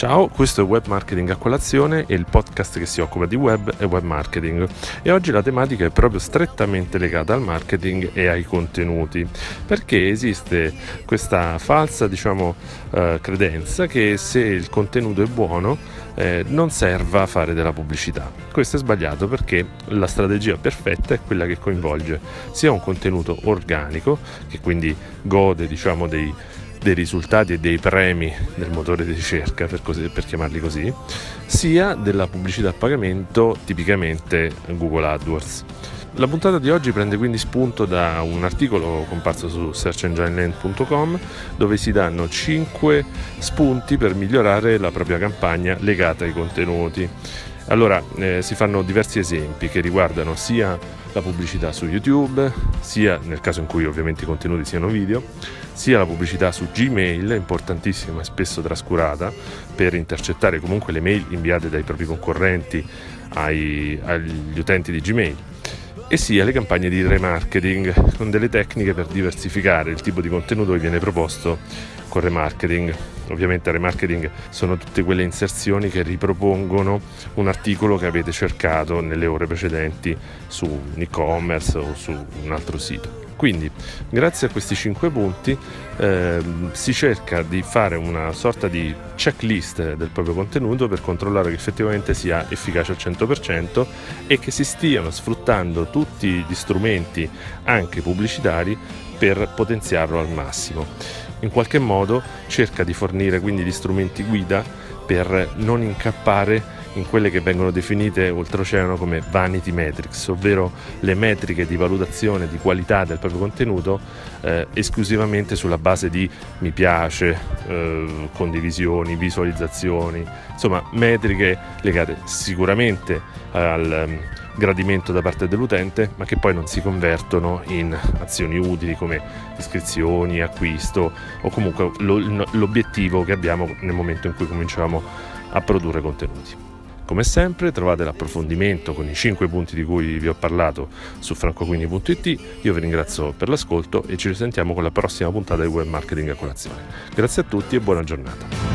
Ciao, questo è Web Marketing a colazione, il podcast che si occupa di web e web marketing e oggi la tematica è proprio strettamente legata al marketing e ai contenuti perché esiste questa falsa diciamo, eh, credenza che se il contenuto è buono eh, non serva fare della pubblicità. Questo è sbagliato perché la strategia perfetta è quella che coinvolge sia un contenuto organico che quindi gode diciamo, dei dei risultati e dei premi del motore di ricerca, per, così, per chiamarli così, sia della pubblicità a pagamento, tipicamente Google AdWords. La puntata di oggi prende quindi spunto da un articolo comparso su searchengineland.com dove si danno 5 spunti per migliorare la propria campagna legata ai contenuti. Allora, eh, si fanno diversi esempi che riguardano sia la pubblicità su YouTube, sia nel caso in cui ovviamente i contenuti siano video, sia la pubblicità su Gmail, importantissima e spesso trascurata, per intercettare comunque le mail inviate dai propri concorrenti ai, agli utenti di Gmail e sia le campagne di remarketing con delle tecniche per diversificare il tipo di contenuto che viene proposto con remarketing. Ovviamente remarketing sono tutte quelle inserzioni che ripropongono un articolo che avete cercato nelle ore precedenti su un e-commerce o su un altro sito. Quindi, grazie a questi cinque punti, eh, si cerca di fare una sorta di checklist del proprio contenuto per controllare che effettivamente sia efficace al 100% e che si stiano sfruttando tutti gli strumenti, anche pubblicitari, per potenziarlo al massimo. In qualche modo cerca di fornire quindi gli strumenti guida per non incappare in quelle che vengono definite oltreoceano come vanity metrics, ovvero le metriche di valutazione di qualità del proprio contenuto eh, esclusivamente sulla base di mi piace, eh, condivisioni, visualizzazioni, insomma metriche legate sicuramente al um, gradimento da parte dell'utente, ma che poi non si convertono in azioni utili come iscrizioni, acquisto o comunque lo, l'obiettivo che abbiamo nel momento in cui cominciamo a produrre contenuti. Come sempre trovate l'approfondimento con i 5 punti di cui vi ho parlato su francoquini.it. Io vi ringrazio per l'ascolto e ci risentiamo con la prossima puntata di Web Marketing a colazione. Grazie a tutti e buona giornata.